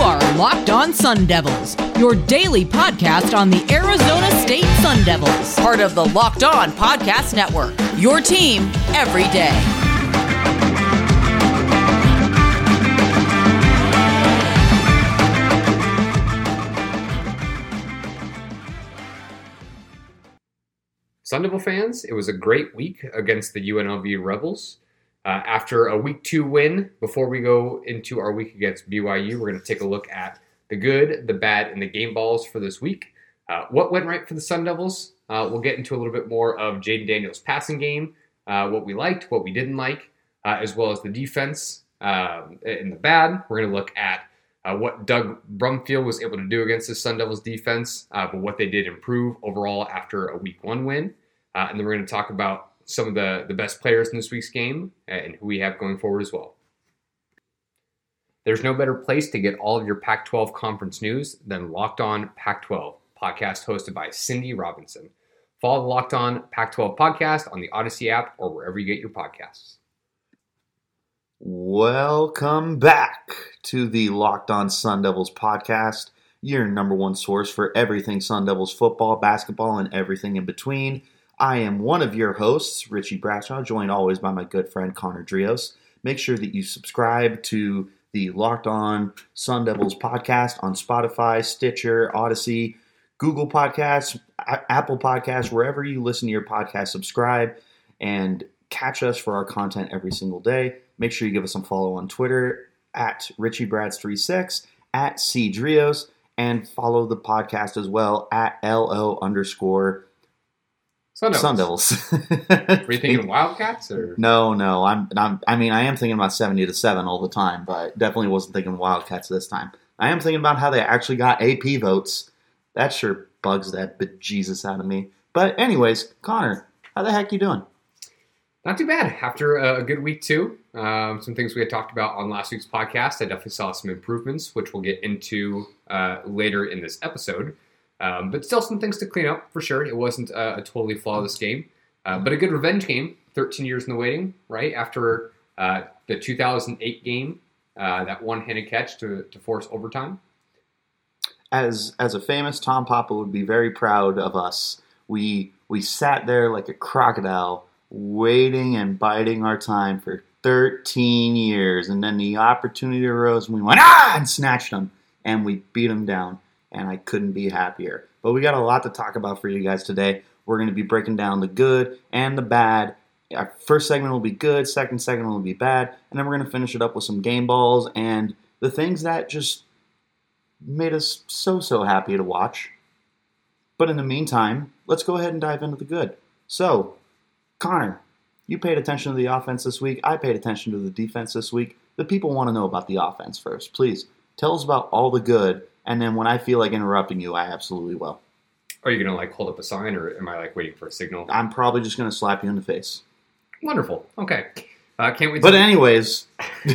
are Locked On Sun Devils, your daily podcast on the Arizona State Sun Devils, part of the Locked On Podcast Network. Your team every day. Sun Devil fans, it was a great week against the UNLV Rebels. Uh, after a week two win, before we go into our week against BYU, we're going to take a look at the good, the bad, and the game balls for this week. Uh, what went right for the Sun Devils? Uh, we'll get into a little bit more of Jayden Daniels' passing game, uh, what we liked, what we didn't like, uh, as well as the defense um, and the bad. We're going to look at what Doug Brumfield was able to do against the Sun Devils defense, but what they did improve overall after a week one win. and then we're going to talk about some of the, the best players in this week's game and who we have going forward as well. There's no better place to get all of your Pac 12 conference news than Locked On Pac 12, podcast hosted by Cindy Robinson. Follow the Locked On Pac 12 podcast on the Odyssey app or wherever you get your podcasts. Welcome back to the Locked On Sun Devils podcast, your number one source for everything Sun Devils football, basketball, and everything in between. I am one of your hosts, Richie Bradshaw, joined always by my good friend Connor Drios. Make sure that you subscribe to the Locked On Sun Devils podcast on Spotify, Stitcher, Odyssey, Google Podcasts, Apple Podcasts, wherever you listen to your podcast, subscribe and catch us for our content every single day. Make sure you give us some follow on Twitter at RichieBrads36, at CDrios, and follow the podcast as well at LO underscore Sun Devils. Sun Devils. Were you thinking Wildcats or No, no. I'm, I'm. I mean, I am thinking about seventy to seven all the time, but definitely wasn't thinking Wildcats this time. I am thinking about how they actually got AP votes. That sure bugs that bejesus out of me. But anyways, Connor, how the heck you doing? Not too bad. After a good week two, um, some things we had talked about on last week's podcast, I definitely saw some improvements, which we'll get into uh, later in this episode. Um, but still some things to clean up for sure. It wasn't a, a totally flawless game, uh, but a good revenge game. 13 years in the waiting, right after uh, the 2008 game, uh, that one-handed catch to, to force overtime. As as a famous Tom Papa would be very proud of us. We we sat there like a crocodile, waiting and biding our time for 13 years, and then the opportunity arose, and we went ah and snatched them, and we beat them down and I couldn't be happier. But we got a lot to talk about for you guys today. We're going to be breaking down the good and the bad. Our first segment will be good, second segment will be bad, and then we're going to finish it up with some game balls and the things that just made us so, so happy to watch. But in the meantime, let's go ahead and dive into the good. So, Connor, you paid attention to the offense this week. I paid attention to the defense this week. The people want to know about the offense first. Please tell us about all the good and then when I feel like interrupting you, I absolutely will. Are you gonna like hold up a sign, or am I like waiting for a signal? I'm probably just gonna slap you in the face. Wonderful. Okay. Uh, can't wait. But anyways,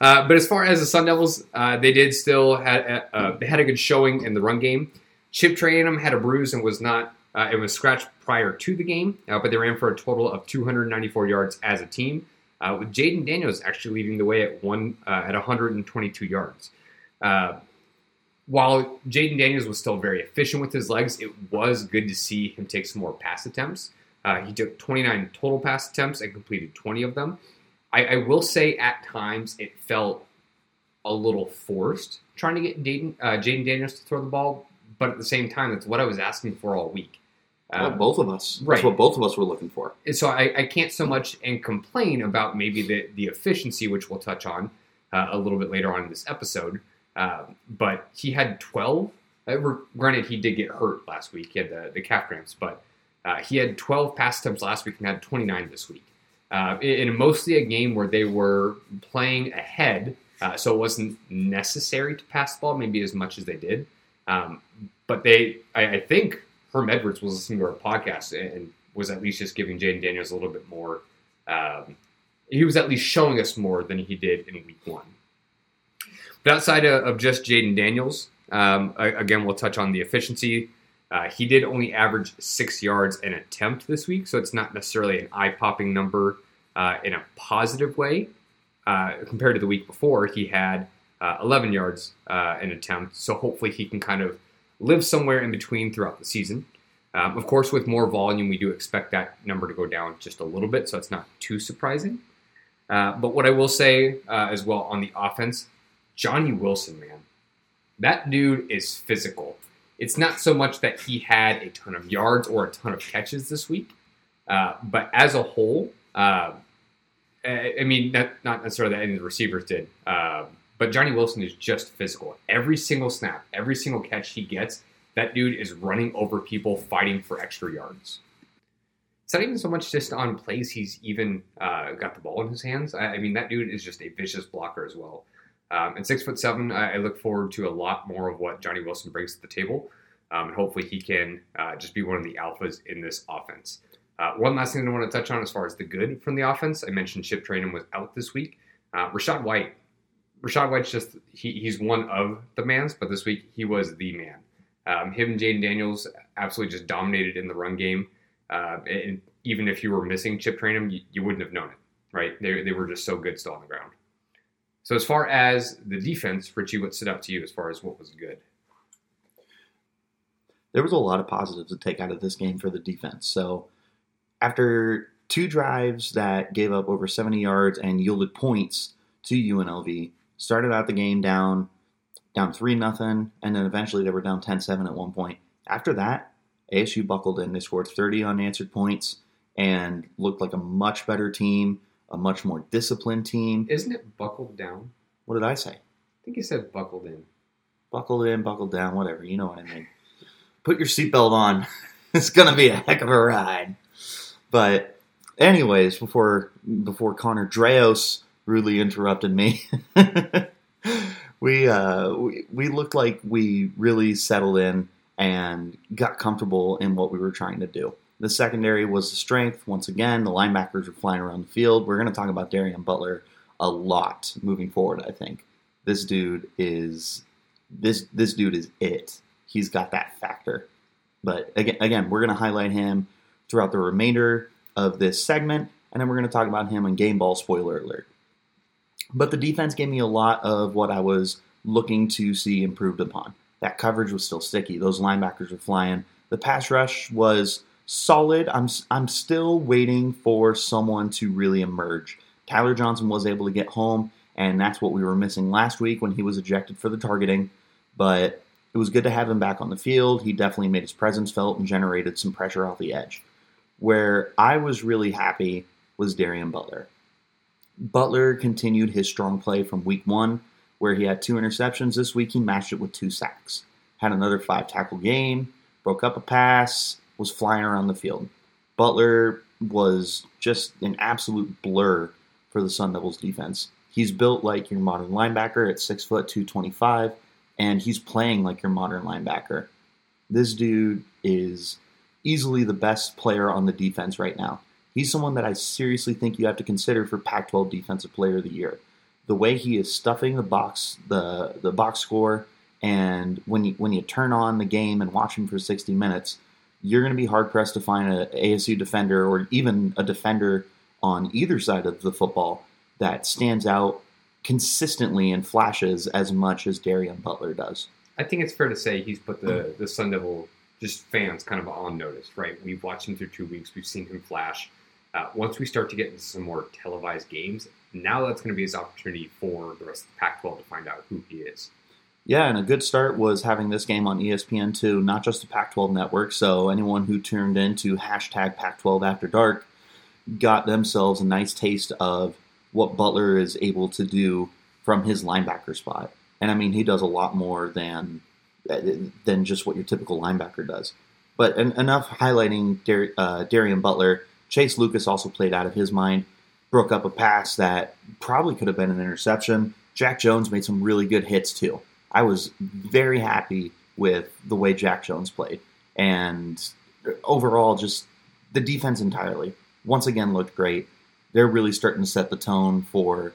uh, but as far as the Sun Devils, uh, they did still had uh, they had a good showing in the run game. Chip Trayanum had a bruise and was not. Uh, it was scratched prior to the game, uh, but they ran for a total of 294 yards as a team, with Jayden Daniels actually leading the way at one at 122 yards while Jayden Daniels was still very efficient with his legs, it was good to see him take some more pass attempts. Uh, he took 29 total pass attempts and completed 20 of them. I, I, will say at times it felt a little forced trying to get Jayden uh, Daniels to throw the ball, but at the same time, that's what I was asking for all week. well, um, both of us. Right. That's what both of us were looking for. So I, I can't so much and complain about maybe the, the efficiency, which we'll touch on uh, a little bit later on in this episode. Um, but he had 12. Uh, granted, he did get hurt last week. He had the, the calf cramps, but uh, he had 12 pass attempts last week and had 29 this week. Uh, in, mostly a game where they were playing ahead, uh, so it wasn't necessary to pass the ball maybe as much as they did. Um, but they, I, I, think Herm Edwards was listening to our podcast and was at least just giving Jayden Daniels a little bit more. Um, he was at least showing us more than he did in week one. But outside of, just Jayden Daniels, um, again, we'll touch on the efficiency. Uh, he did only average six yards an attempt this week, so it's not necessarily an eye popping number uh, in a positive way. Uh, compared to the week before, he had uh, 11 yards uh, an attempt. So hopefully he can kind of live somewhere in between throughout the season. Um, of course, with more volume, we do expect that number to go down just a little bit, so it's not too surprising. Uh, but what I will say as well on the offense, Johnny Wilson, man, that dude is physical. It's not so much that he had a ton of yards or a ton of catches this week, uh, but as a whole, uh, I mean, not, not necessarily that any of the receivers did, uh, but Johnny Wilson is just physical. Every single snap, every single catch he gets, that dude is running over people, fighting for extra yards. It's not even so much just on plays he's even uh, got the ball in his hands. I, I, mean, that dude is just a vicious blocker as well. Um, and six foot seven, I, I, look forward to a lot more of what Johnny Wilson brings to the table. Um, and hopefully he can uh, just be one of the alphas in this offense. Uh, one last thing I want to touch on as far as the good from the offense. I mentioned Chip Trayanum was out this week. Uh, Rachaad White. Rachaad White's just, he, he's one of the mans, but this week he was the man. Um, him and Jayden Daniels absolutely just dominated in the run game. Uh, and even if you were missing Chip Trayanum, you, you wouldn't have known it, right? They, they were just so good still on the ground. So as far as the defense, Richie, what stood out to you as far as what was good? There was a lot of positives to take out of this game for the defense. So after two drives that gave up over 70 yards and yielded points to UNLV, started out the game down down 3 nothing, and then eventually they were down 10-7 at one point. After that, ASU buckled in. They scored 30 unanswered points and looked like a much better team, a much more disciplined team. Isn't it buckled down? What did I say? I think you said buckled in. Buckled in, buckled down, whatever. You know what I mean. Put your seatbelt on. it's gonna be a heck of a ride. But anyways, before before Connor Dreos rudely interrupted me, we, uh, we we looked like we really settled in and got comfortable in what we were trying to do. The secondary was the strength. Once again, the linebackers were flying around the field. We're going to talk about Darien Butler a lot moving forward. I think this dude is this this dude is it. He's got that factor. But again, again, we're going to highlight him throughout the remainder of this segment, and then we're going to talk about him on game ball. Spoiler alert. But the defense gave me a lot of what I was looking to see improved upon. That coverage was still sticky. Those linebackers were flying. The pass rush was solid. I'm I'm still waiting for someone to really emerge. Tyler Johnson was able to get home, and that's what we were missing last week when he was ejected for the targeting. But it was good to have him back on the field. He definitely made his presence felt and generated some pressure off the edge. Where I was really happy was Darien Butler. Butler continued his strong play from week one, where he had two interceptions. This week he matched it with two sacks. Had another five tackle game, broke up a pass, was flying around the field. Butler was just an absolute blur for the Sun Devils defense. He's built like your modern linebacker at six foot two twenty five, and he's playing like your modern linebacker. This dude is easily the best player on the defense right now. He's someone that I seriously think you have to consider for Pac-12 Defensive Player of the Year. The way he is stuffing the box, the the box score, and when you when you turn on the game and watch him for 60 minutes, you're going to be hard pressed to find an ASU defender or even a defender on either side of the football that stands out consistently and flashes as much as Darien Butler does. I think it's fair to say he's put the the Sun Devil just fans kind of on notice, right? We've watched him through two weeks. We've seen him flash. Uh, once we start to get into some more televised games, now that's going to be his opportunity for the rest of the Pac-12 to find out who he is. Yeah, and a good start was having this game on ESPN2, not just the Pac-12 network. So anyone who turned into hashtag Pac-12 After Dark got themselves a nice taste of what Butler is able to do from his linebacker spot. And I mean, he does a lot more than than just what your typical linebacker does. But en- enough highlighting Dar- uh, Darien Butler. Chase Lucas also played out of his mind, broke up a pass that probably could have been an interception. Jack Jones made some really good hits too. I was very happy with the way Jack Jones played, and overall, just the defense entirely once again looked great. They're really starting to set the tone for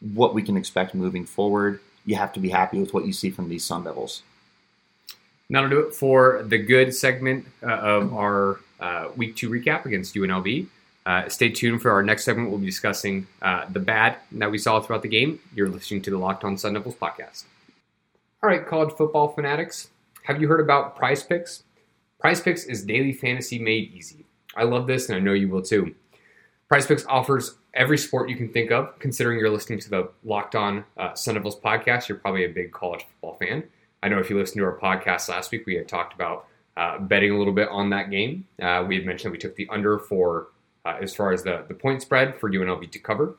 what we can expect moving forward. You have to be happy with what you see from these Sun Devils. That'll do it for the good segment uh, of our uh, week two recap against UNLV. Uh, stay tuned for our next segment. We'll be discussing uh, the bad that we saw throughout the game. You're listening to the Locked On Sun Devils podcast. All right, college football fanatics, have you heard about Prize Picks? Prize Picks is daily fantasy made easy. I love this, and I know you will too. Prize Picks offers every sport you can think of. Considering you're listening to the Locked On uh, Sun Devils podcast, you're probably a big college football fan. I know if you listened to our podcast last week, we had talked about uh, betting a little bit on that game. Uh, we had mentioned we took the under for uh, as far as the, the point spread for UNLV to cover.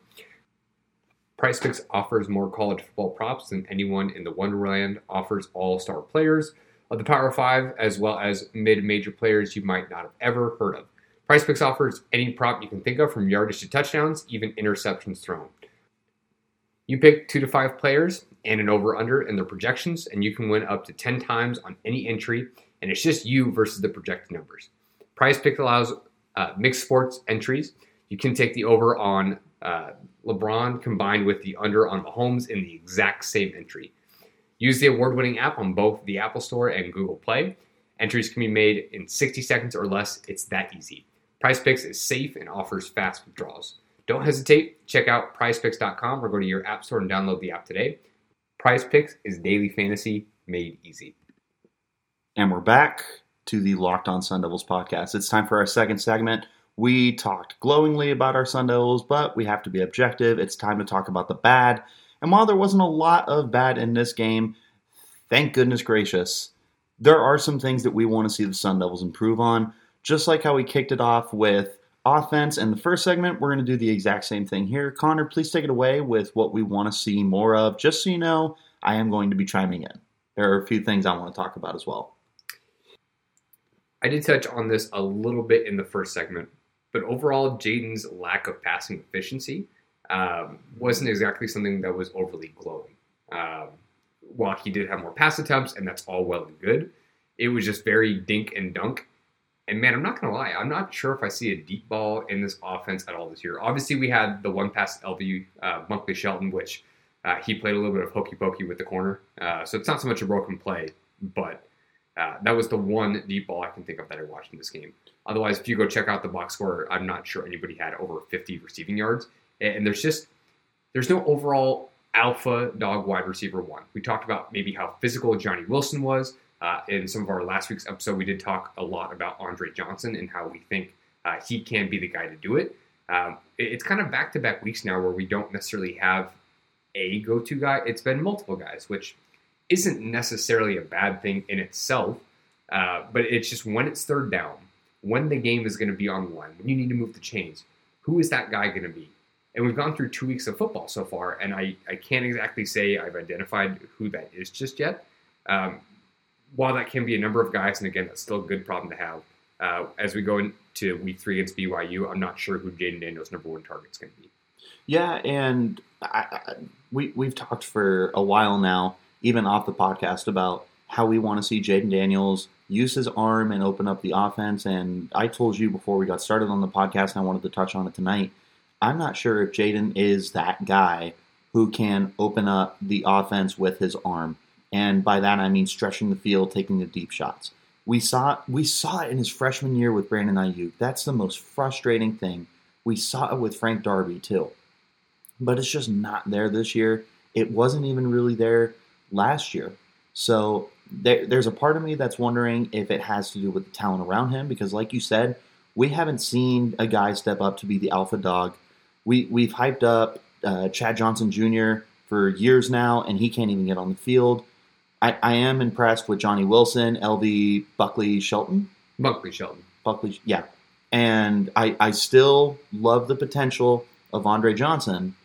Prize Picks offers more college football props than anyone in the Wonderland, offers all star players of the Power Five, as well as mid major players you might not have ever heard of. Prize Picks offers any prop you can think of from yardage to touchdowns, even interceptions thrown. You pick two to five players and an over under in their projections, and you can win up to 10 times on any entry, and it's just you versus the projected numbers. Prize Pick allows uh, mixed sports entries. You can take the over on uh, LeBron combined with the under on Mahomes in the exact same entry. Use the award winning app on both the Apple Store and Google Play. Entries can be made in 60 seconds or less. It's that easy. Prize Picks is safe and offers fast withdrawals. Don't hesitate. Check out prizepicks.com or go to your app store and download the app today. Prize Picks is daily fantasy made easy. And we're back to the Locked On Sun Devils podcast. It's time for our second segment. We talked glowingly about our Sun Devils, but we have to be objective. It's time to talk about the bad. And while there wasn't a lot of bad in this game, thank goodness gracious, there are some things that we want to see the Sun Devils improve on. Just like how we kicked it off with offense in the first segment, we're going to do the exact same thing here. Connor, please take it away with what we want to see more of. Just so you know, I am going to be chiming in. There are a few things I want to talk about as well. I did touch on this a little bit in the first segment, but overall, Jayden's lack of passing efficiency um, wasn't exactly something that was overly glowing. Um, while he did have more pass attempts, and that's all well and good, it was just very dink and dunk. And man, I'm not gonna lie, I'm not sure if I see a deep ball in this offense at all this year. Obviously, we had the one pass LV uh, Bunkley Shelton, which uh, he played a little bit of hokey pokey with the corner, uh, so it's not so much a broken play, but uh, that was the one deep ball I can think of that I watched in this game. Otherwise, if you go check out the box score, I'm not sure anybody had over 50 receiving yards. And there's just there's no overall alpha dog wide receiver one. We talked about maybe how physical Johnny Wilson was. Uh, in some of our last week's episode, we did talk a lot about Andre Johnson and how we think uh, he can be the guy to do it. Um, it's kind of back to back weeks now where we don't necessarily have a go to guy. It's been multiple guys, which isn't necessarily a bad thing in itself, uh, but it's just when it's third down, when the game is going to be on the line, when you need to move the chains, who is that guy going to be? And we've gone through two weeks of football so far, and I, I can't exactly say I've identified who that is just yet. Um, while that can be a number of guys, and again, that's still a good problem to have, uh, as we go into week three against BYU, I'm not sure who Jayden Daniels' number one target is going to be. Yeah, and I, I, we, we've talked for a while now even off the podcast about how we want to see Jayden Daniels use his arm and open up the offense. And I told you before we got started on the podcast, and I wanted to touch on it tonight. I'm not sure if Jayden is that guy who can open up the offense with his arm. And by that I mean stretching the field, taking the deep shots. We saw we saw it in his freshman year with Brandon Aiyuk. That's the most frustrating thing. We saw it with Frank Darby too. But it's just not there this year. It wasn't even really there last year. So there, there's a part of me that's wondering if it has to do with the talent around him because, like you said, we haven't seen a guy step up to be the alpha dog. We we've hyped up uh, Chad Johnson Jr. for years now, and he can't even get on the field. I, I am impressed with Johnny Wilson, LV Buckley Shelton. Buckley Shelton. Buckley, yeah. And I, I still love the potential of Andre Johnson,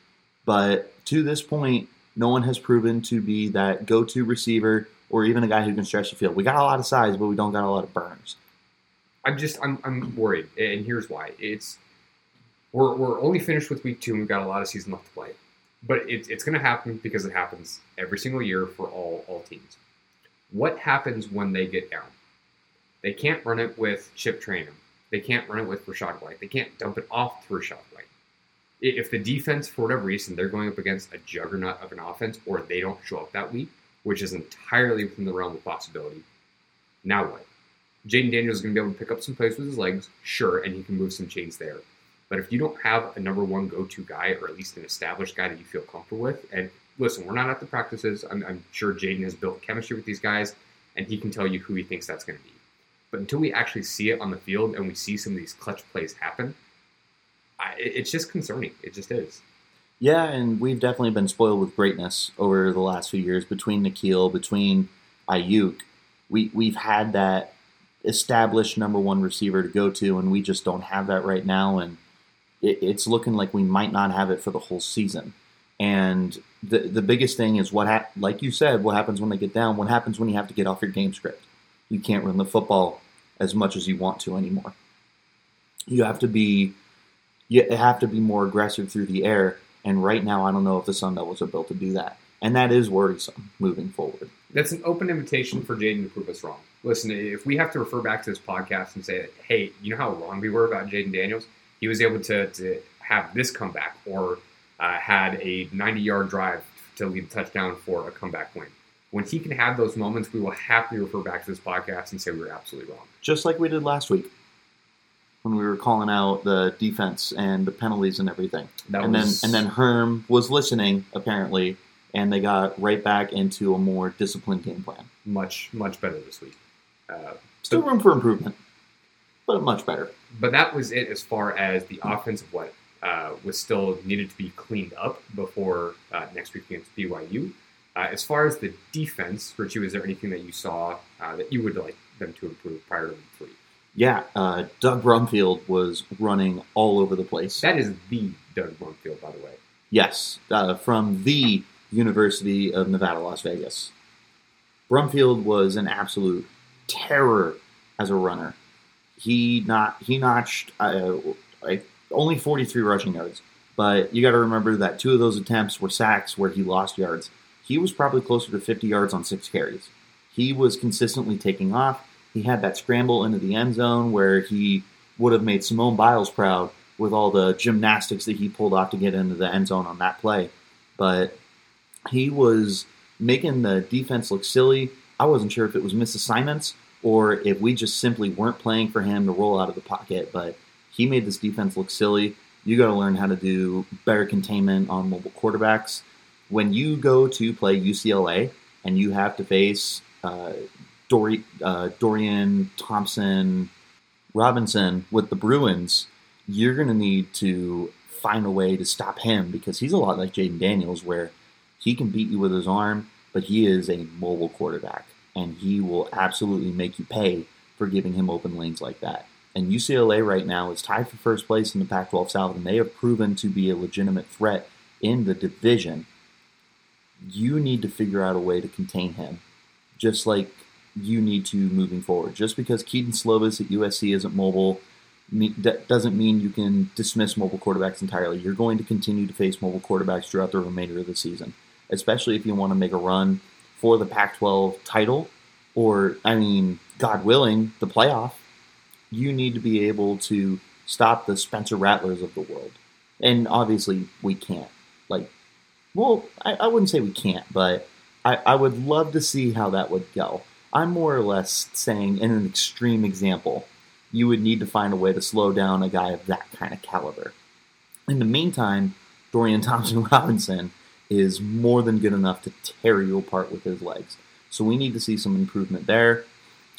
but to this point, no one has proven to be that go-to receiver or even a guy who can stretch the field. We got a lot of size, but we don't got a lot of burners. I'm just I'm, I'm worried, and here's why. It's we're, we're only finished with week two, and we've got a lot of season left to play. But it, it's going to happen because it happens every single year for all all teams. What happens when they get down? They can't run it with Chip Trayanum. They can't run it with Rachaad White. They can't dump it off to Rachaad White if the defense, for whatever reason, they're going up against a juggernaut of an offense, or they don't show up that week, which is entirely within the realm of possibility. Now what? Jayden Daniels is going to be able to pick up some plays with his legs, sure, and he can move some chains there. But if you don't have a number one go-to guy, or at least an established guy that you feel comfortable with, and listen, we're not at the practices. I'm, I'm sure Jayden has built chemistry with these guys, and he can tell you who he thinks that's going to be. But until we actually see it on the field and we see some of these clutch plays happen, I, it's just concerning. It just is. Yeah, and we've definitely been spoiled with greatness over the last few years between N'Keal, between Aiyuk. We we've had that established number one receiver to go to, and we just don't have that right now, and it, it's looking like we might not have it for the whole season. And the the biggest thing is what, ha- like you said, what happens when they get down? What happens when you have to get off your game script? You can't run the football as much as you want to anymore. You have to be you have to be more aggressive through the air. And right now, I don't know if the Sun Devils are built to do that. And that is worrisome moving forward. That's an open invitation for Jayden to prove us wrong. Listen, if we have to refer back to this podcast and say, hey, you know how wrong we were about Jayden Daniels? He was able to, to have this comeback or uh, had a 90 yard drive to lead a touchdown for a comeback win. When he can have those moments, we will happily refer back to this podcast and say we were absolutely wrong. Just like we did last week when we were calling out the defense and the penalties and everything. That and was- then and then Herm was listening apparently, and they got right back into a more disciplined game plan. Much, much better this week. Uh, Still room for improvement, but much better. but that was it as far as the offense what uh, was still needed to be cleaned up before uh, next week against BYU. Uh, as far as the defense, Richie, was there anything that you saw uh, that you would like them to improve prior to week three? Yeah, uh, Doug Brumfield was running all over the place. That is the Doug Brumfield, by the way. Yes, uh, from the University of Nevada, Las Vegas. Brumfield was an absolute terror as a runner. He not he notched uh, like only 43 rushing yards, but you got to remember that two of those attempts were sacks where he lost yards. He was probably closer to 50 yards on six carries. He was consistently taking off. He had that scramble into the end zone where he would have made Simone Biles proud with all the gymnastics that he pulled off to get into the end zone on that play. But he was making the defense look silly. I wasn't sure if it was misassignments or if we just simply weren't playing for him to roll out of the pocket, but he made this defense look silly. You got to learn how to do better containment on mobile quarterbacks. When you go to play UCLA and you have to face uh, Uh, Dorian Thompson Robinson with the Bruins, you're going to need to find a way to stop him because he's a lot like Jayden Daniels, where he can beat you with his arm, but he is a mobile quarterback, and he will absolutely make you pay for giving him open lanes like that. And UCLA right now is tied for first place in the Pac 12 South, and they have proven to be a legitimate threat in the division. You need to figure out a way to contain him, just like you need to moving forward. Just because Kedon Slovis at USC isn't mobile that doesn't mean you can dismiss mobile quarterbacks entirely. You're going to continue to face mobile quarterbacks throughout the remainder of the season, especially if you want to make a run for the Pac 12 title or, I mean, God willing, the playoff. You need to be able to stop the Spencer Rattlers of the world. And obviously, we can't. Like, well, I, I wouldn't say we can't, but I, I would love to see how that would go. I'm more or less saying, in an extreme example, you would need to find a way to slow down a guy of that kind of caliber. In the meantime, Dorian Thompson Robinson is more than good enough to tear you apart with his legs. So we need to see some improvement there.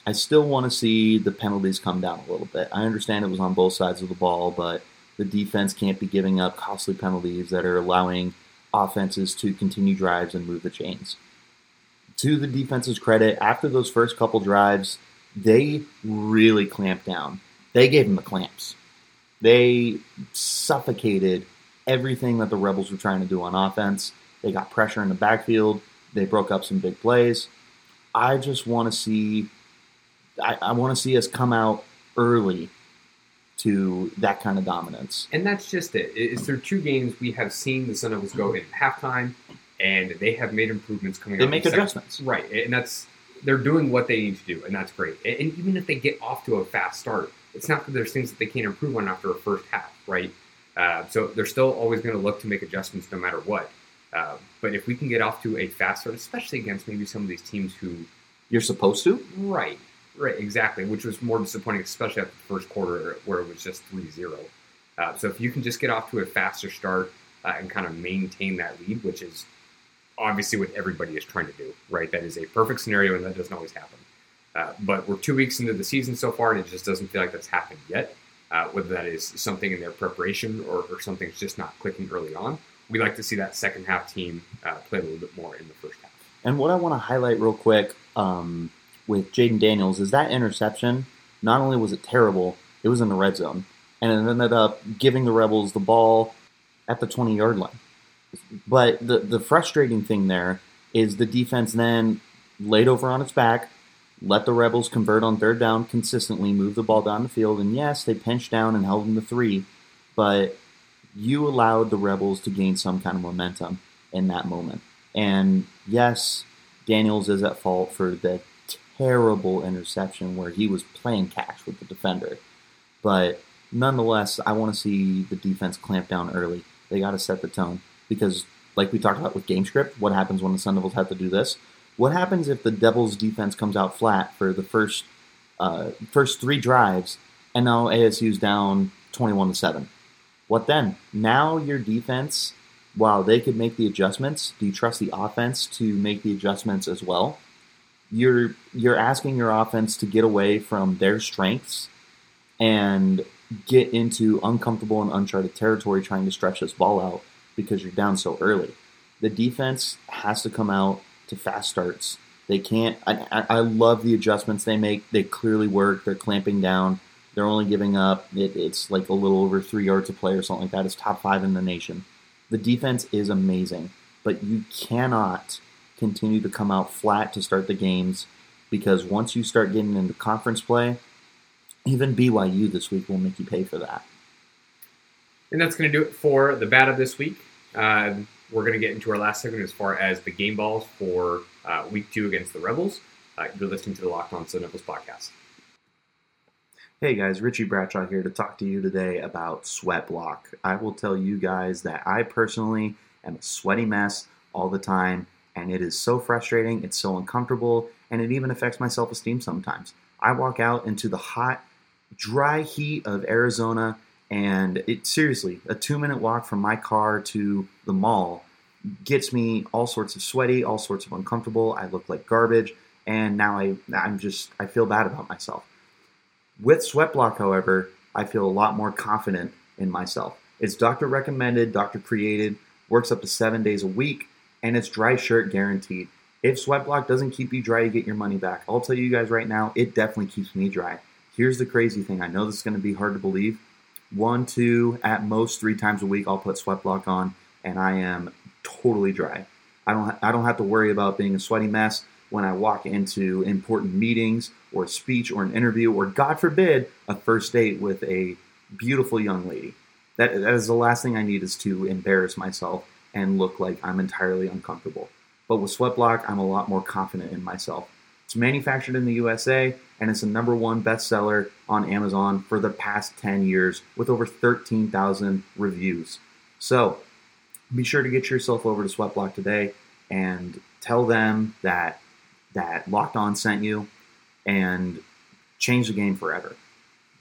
I still want to see the penalties come down a little bit. I understand it was on both sides of the ball, but the defense can't be giving up costly penalties that are allowing offenses to continue drives and move the chains. To the defense's credit, after those first couple drives, they really clamped down. They gave them the clamps. They suffocated everything that the Rebels were trying to do on offense. They got pressure in the backfield. They broke up some big plays. I just want to see. I, I want to see us come out early to that kind of dominance. And that's just it. It's through two games we have seen the Sun Devils go in halftime, and they have made improvements coming. They make the second- adjustments. right? And that's they're doing what they need to do, and that's great. And, and even if they get off to a fast start, it's not that there's things that they can't improve on after a first half, right? Uh, so they're still always going to look to make adjustments no matter what. Uh, but if we can get off to a fast start, especially against maybe some of these teams who You're supposed to. Right, right, exactly. Which was more disappointing, especially after the first quarter where it was just 3 0. Uh, so if you can just get off to a faster start uh, and kind of maintain that lead, which is obviously what everybody is trying to do, right? That is a perfect scenario, and that doesn't always happen. Uh, but we're two weeks into the season so far, and it just doesn't feel like that's happened yet. Uh, whether that is something in their preparation or, or something's just not clicking early on, we like to see that second half team uh, play a little bit more in the first half. And what I want to highlight real quick um, with Jayden Daniels is that interception. Not only was it terrible, it was in the red zone, and it ended up giving the Rebels the ball at the 20 yard line. But the the frustrating thing there is the defense then laid over on its back, let the Rebels convert on third down consistently, move the ball down the field, and yes, they pinched down and held them to three, but you allowed the Rebels to gain some kind of momentum in that moment. And yes, Daniels is at fault for the terrible interception where he was playing catch with the defender. But nonetheless, I want to see the defense clamp down early. They got to set the tone because, like we talked about with game script, what happens when the Sun Devils have to do this? What happens if the Devils' defense comes out flat for the first uh, first three drives, and now ASU's down twenty-one to seven? What then? Now your defense, while they could make the adjustments, do you trust the offense to make the adjustments as well? You're you're asking your offense to get away from their strengths and get into uncomfortable and uncharted territory trying to stretch this ball out because you're down so early. The defense has to come out to fast starts. They can't. I, I love the adjustments they make. They clearly work. They're clamping down. They're only giving up. It, it's like a little over three yards a play or something like that. It's top five in the nation. The defense is amazing, but you cannot continue to come out flat to start the games because once you start getting into conference play, even BYU this week will make you pay for that. And that's going to do it for the bad of this week. Uh, we're going to get into our last segment as far as the game balls for uh, week two against the Rebels. Uh, you're listening to the Locked On Sun Devils podcast. Hey guys, Richie Bradshaw here to talk to you today about Sweat Block. I will tell you guys that I personally am a sweaty mess all the time, and it is so frustrating, it's so uncomfortable, and it even affects my self esteem sometimes. I walk out into the hot, dry heat of Arizona and it seriously, a two minute walk from my car to the mall gets me all sorts of sweaty, all sorts of uncomfortable. I look like garbage, and now I I'm just I feel bad about myself. With Sweat Block, however, I feel a lot more confident in myself. It's doctor recommended, doctor created, works up to seven days a week, and it's dry shirt guaranteed. If Sweat Block doesn't keep you dry, you get your money back. I'll tell you guys right now, it definitely keeps me dry. Here's the crazy thing. I know this is going to be hard to believe one, two, at most three times a week, I'll put sweat block on, and I am totally dry. I don't I don't have to worry about being a sweaty mess when I walk into important meetings or a speech or an interview or God forbid a first date with a beautiful young lady. That, that is the last thing I need is to embarrass myself and look like I'm entirely uncomfortable. But with Sweat Block, I'm a lot more confident in myself. It's manufactured in the USA and it's the number one bestseller on Amazon for the past 10 years with over 13,000 reviews. So be sure to get yourself over to Sweatblock today and tell them that that Locked On sent you and change the game forever.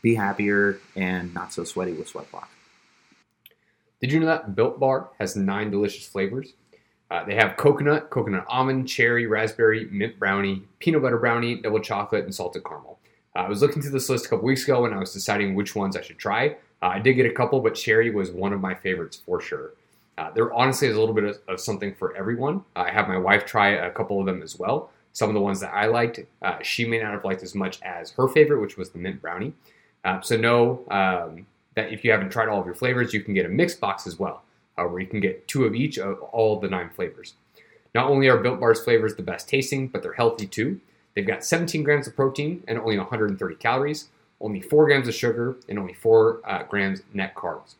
Be happier and not so sweaty with Sweatblock. Did you know that Built Bar has nine delicious flavors? Uh, they have coconut, coconut almond, cherry, raspberry, mint brownie, peanut butter brownie, double chocolate, and salted caramel. Uh, I was looking through this list a couple weeks ago when I was deciding which ones I should try. Uh, I did get a couple, but cherry was one of my favorites for sure. Uh, there honestly is a little bit of, of something for everyone. I have my wife try a couple of them as well. Some of the ones that I liked, uh, she may not have liked as much as her favorite, which was the mint brownie. Uh, so know um, that if you haven't tried all of your flavors, you can get a mixed box as well uh, where you can get two of each of all the nine flavors. Not only are Built Bar's flavors the best tasting, but they're healthy too. They've got 17 grams of protein and only 130 calories, only 4 grams of sugar, and only 4 uh, grams net carbs.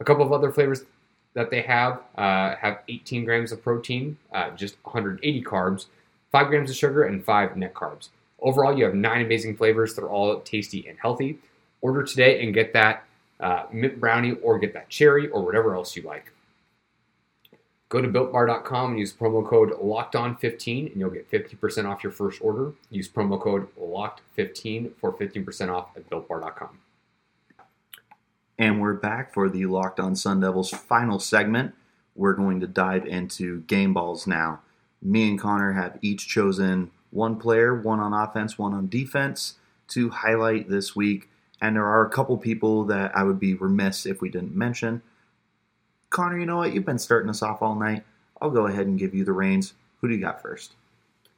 A couple of other flavors that they have uh, have 18 grams of protein, uh, just 180 carbs, 5 grams of sugar, and 5 net carbs. Overall, you have 9 amazing flavors. They're all tasty and healthy. Order today and get that uh, mint brownie or get that cherry or whatever else you like. Go to builtbar.com and use promo code LOCKEDON15 and you'll get 50% off your first order. Use promo code LOCKED15 for 15% off at builtbar.com. And we're back for the Locked On Sun Devils final segment. We're going to dive into game balls now. Me and Connor have each chosen one player, one on offense, one on defense, to highlight this week. And there are a couple people that I would be remiss if we didn't mention. Connor, you know what? You've been starting us off all night. I'll go ahead and give you the reins. Who do you got first?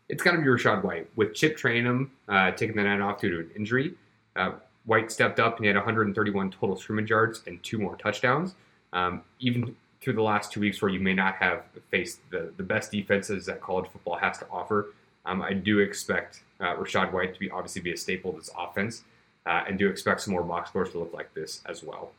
It's got to be Rachaad White. With Chip Trayanum uh, taking the night off due to an injury, uh, White stepped up and he had 131 total scrimmage yards and two more touchdowns. Um, even through the last two weeks where you may not have faced the, the best defenses that college football has to offer, um, I do expect uh, Rachaad White to be obviously be a staple of this offense uh, and do expect some more box scores to look like this as well.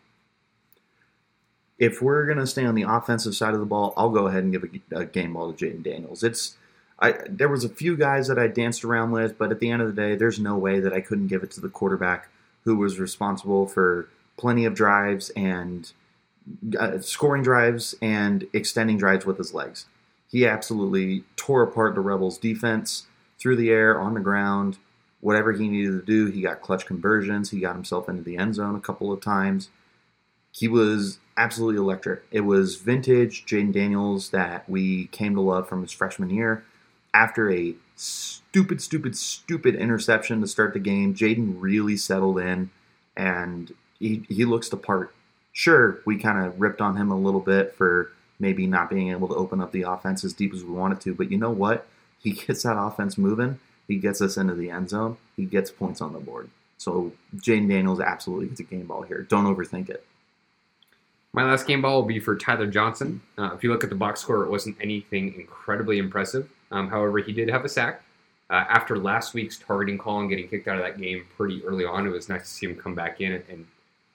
If we're going to stay on the offensive side of the ball, I'll go ahead and give a, a game ball to Jayden Daniels. It's I, there was a few guys that I danced around with, but at the end of the day, there's no way that I couldn't give it to the quarterback who was responsible for plenty of drives and uh, scoring drives and extending drives with his legs. He absolutely tore apart the Rebels' defense through the air, on the ground, whatever he needed to do. He got clutch conversions. He got himself into the end zone a couple of times. He was absolutely electric. It was vintage Jayden Daniels that we came to love from his freshman year. After a stupid, stupid, stupid interception to start the game, Jayden really settled in and he, he looks the part. Sure, we kind of ripped on him a little bit for maybe not being able to open up the offense as deep as we wanted to, but you know what? He gets that offense moving. He gets us into the end zone. He gets points on the board. So Jayden Daniels absolutely gets a game ball here. Don't overthink it. My last game ball will be for Tyler Johnson. Uh, if you look at the box score, it wasn't anything incredibly impressive. Um, however, he did have a sack. Uh, after last week's targeting call and getting kicked out of that game pretty early on, it was nice to see him come back in and,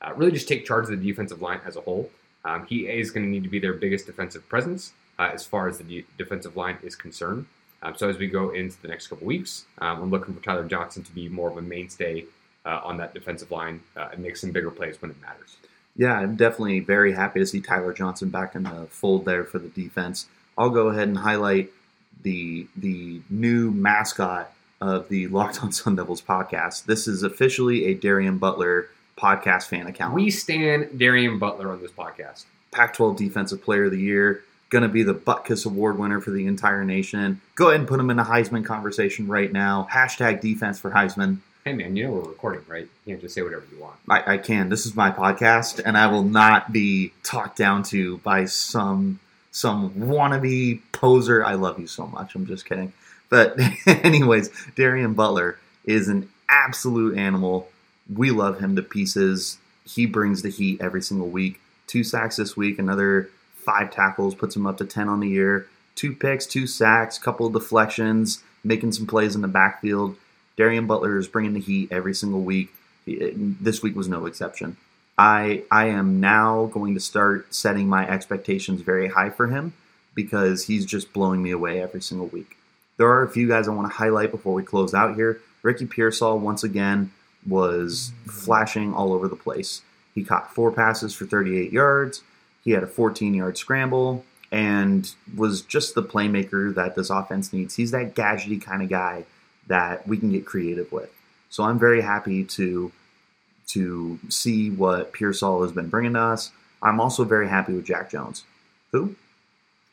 uh, really just take charge of the defensive line as a whole. Um, he is going to need to be their biggest defensive presence uh, as far as the de- defensive line is concerned. Um, so as we go into the next couple weeks, um, I'm looking for Tyler Johnson to be more of a mainstay uh, on that defensive line uh, and make some bigger plays when it matters. Yeah, I'm definitely very happy to see Tyler Johnson back in the fold there for the defense. I'll go ahead and highlight the the new mascot of the Locked On Sun Devils podcast. This is officially a Darien Butler podcast fan account. We stand Darien Butler on this podcast. Pac-12 Defensive Player of the Year, going to be the Butkus Award winner for the entire nation. Go ahead and put him in the Heisman conversation right now. Hashtag defense for Heisman. Hey man, you know we're recording, right? You can't just say whatever you want. I, I can. This is my podcast, and I will not be talked down to by some some wannabe poser. I love you so much. I'm just kidding. But anyways, Darien Butler is an absolute animal. We love him to pieces. He brings the heat every single week. Two sacks this week, another five tackles, puts him up to 10 on the year. Two picks, two sacks, couple of deflections, making some plays in the backfield. Darien Butler is bringing the heat every single week. This week was no exception. I I am now going to start setting my expectations very high for him because he's just blowing me away every single week. There are a few guys I want to highlight before we close out here. Ricky Pearsall once again was flashing all over the place. He caught four passes for 38 yards. He had a 14 yard scramble and was just the playmaker that this offense needs. He's that gadgety kind of guy that we can get creative with. So I'm very happy to to see what Pearsall has been bringing to us. I'm also very happy with Jack Jones. Who?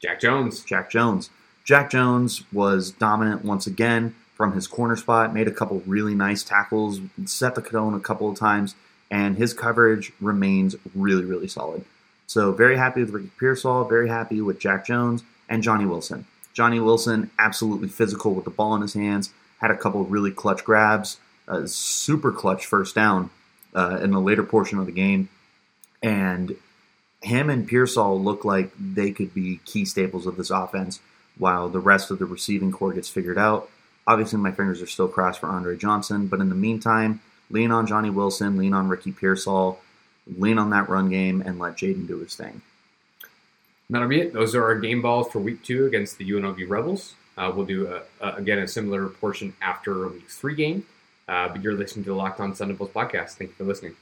Jack Jones. Jack Jones. Jack Jones was dominant once again from his corner spot, made a couple really nice tackles, set the cone a couple of times, and his coverage remains really, really solid. So very happy with Ricky Pearsall, very happy with Jack Jones and Johnny Wilson. Johnny Wilson, absolutely physical with the ball in his hands, had a couple really clutch grabs, super clutch first down uh, in the later portion of the game. And him and Pearsall look like they could be key staples of this offense while the rest of the receiving core gets figured out. Obviously, my fingers are still crossed for Andre Johnson, but in the meantime, lean on Johnny Wilson, lean on Ricky Pearsall, lean on that run game, and let Jayden do his thing. That'll be it. Those are our game balls for week two against the UNLV Rebels. Uh, we'll do, a, a, again, a similar portion after week three game. Uh, but you're listening to the Locked On Sun Devils podcast. Thank you for listening.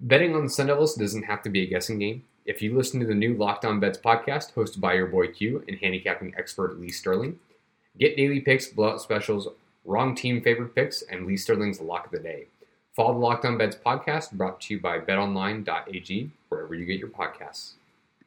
Betting on the Sun Devils doesn't have to be a guessing game. If you listen to the new Locked On Bets podcast hosted by your boy Q and handicapping expert Lee Sterling, get daily picks, blowout specials, wrong team favorite picks, and Lee Sterling's lock of the day. Follow the Locked On Bets podcast brought to you by betonline.ag, wherever you get your podcasts.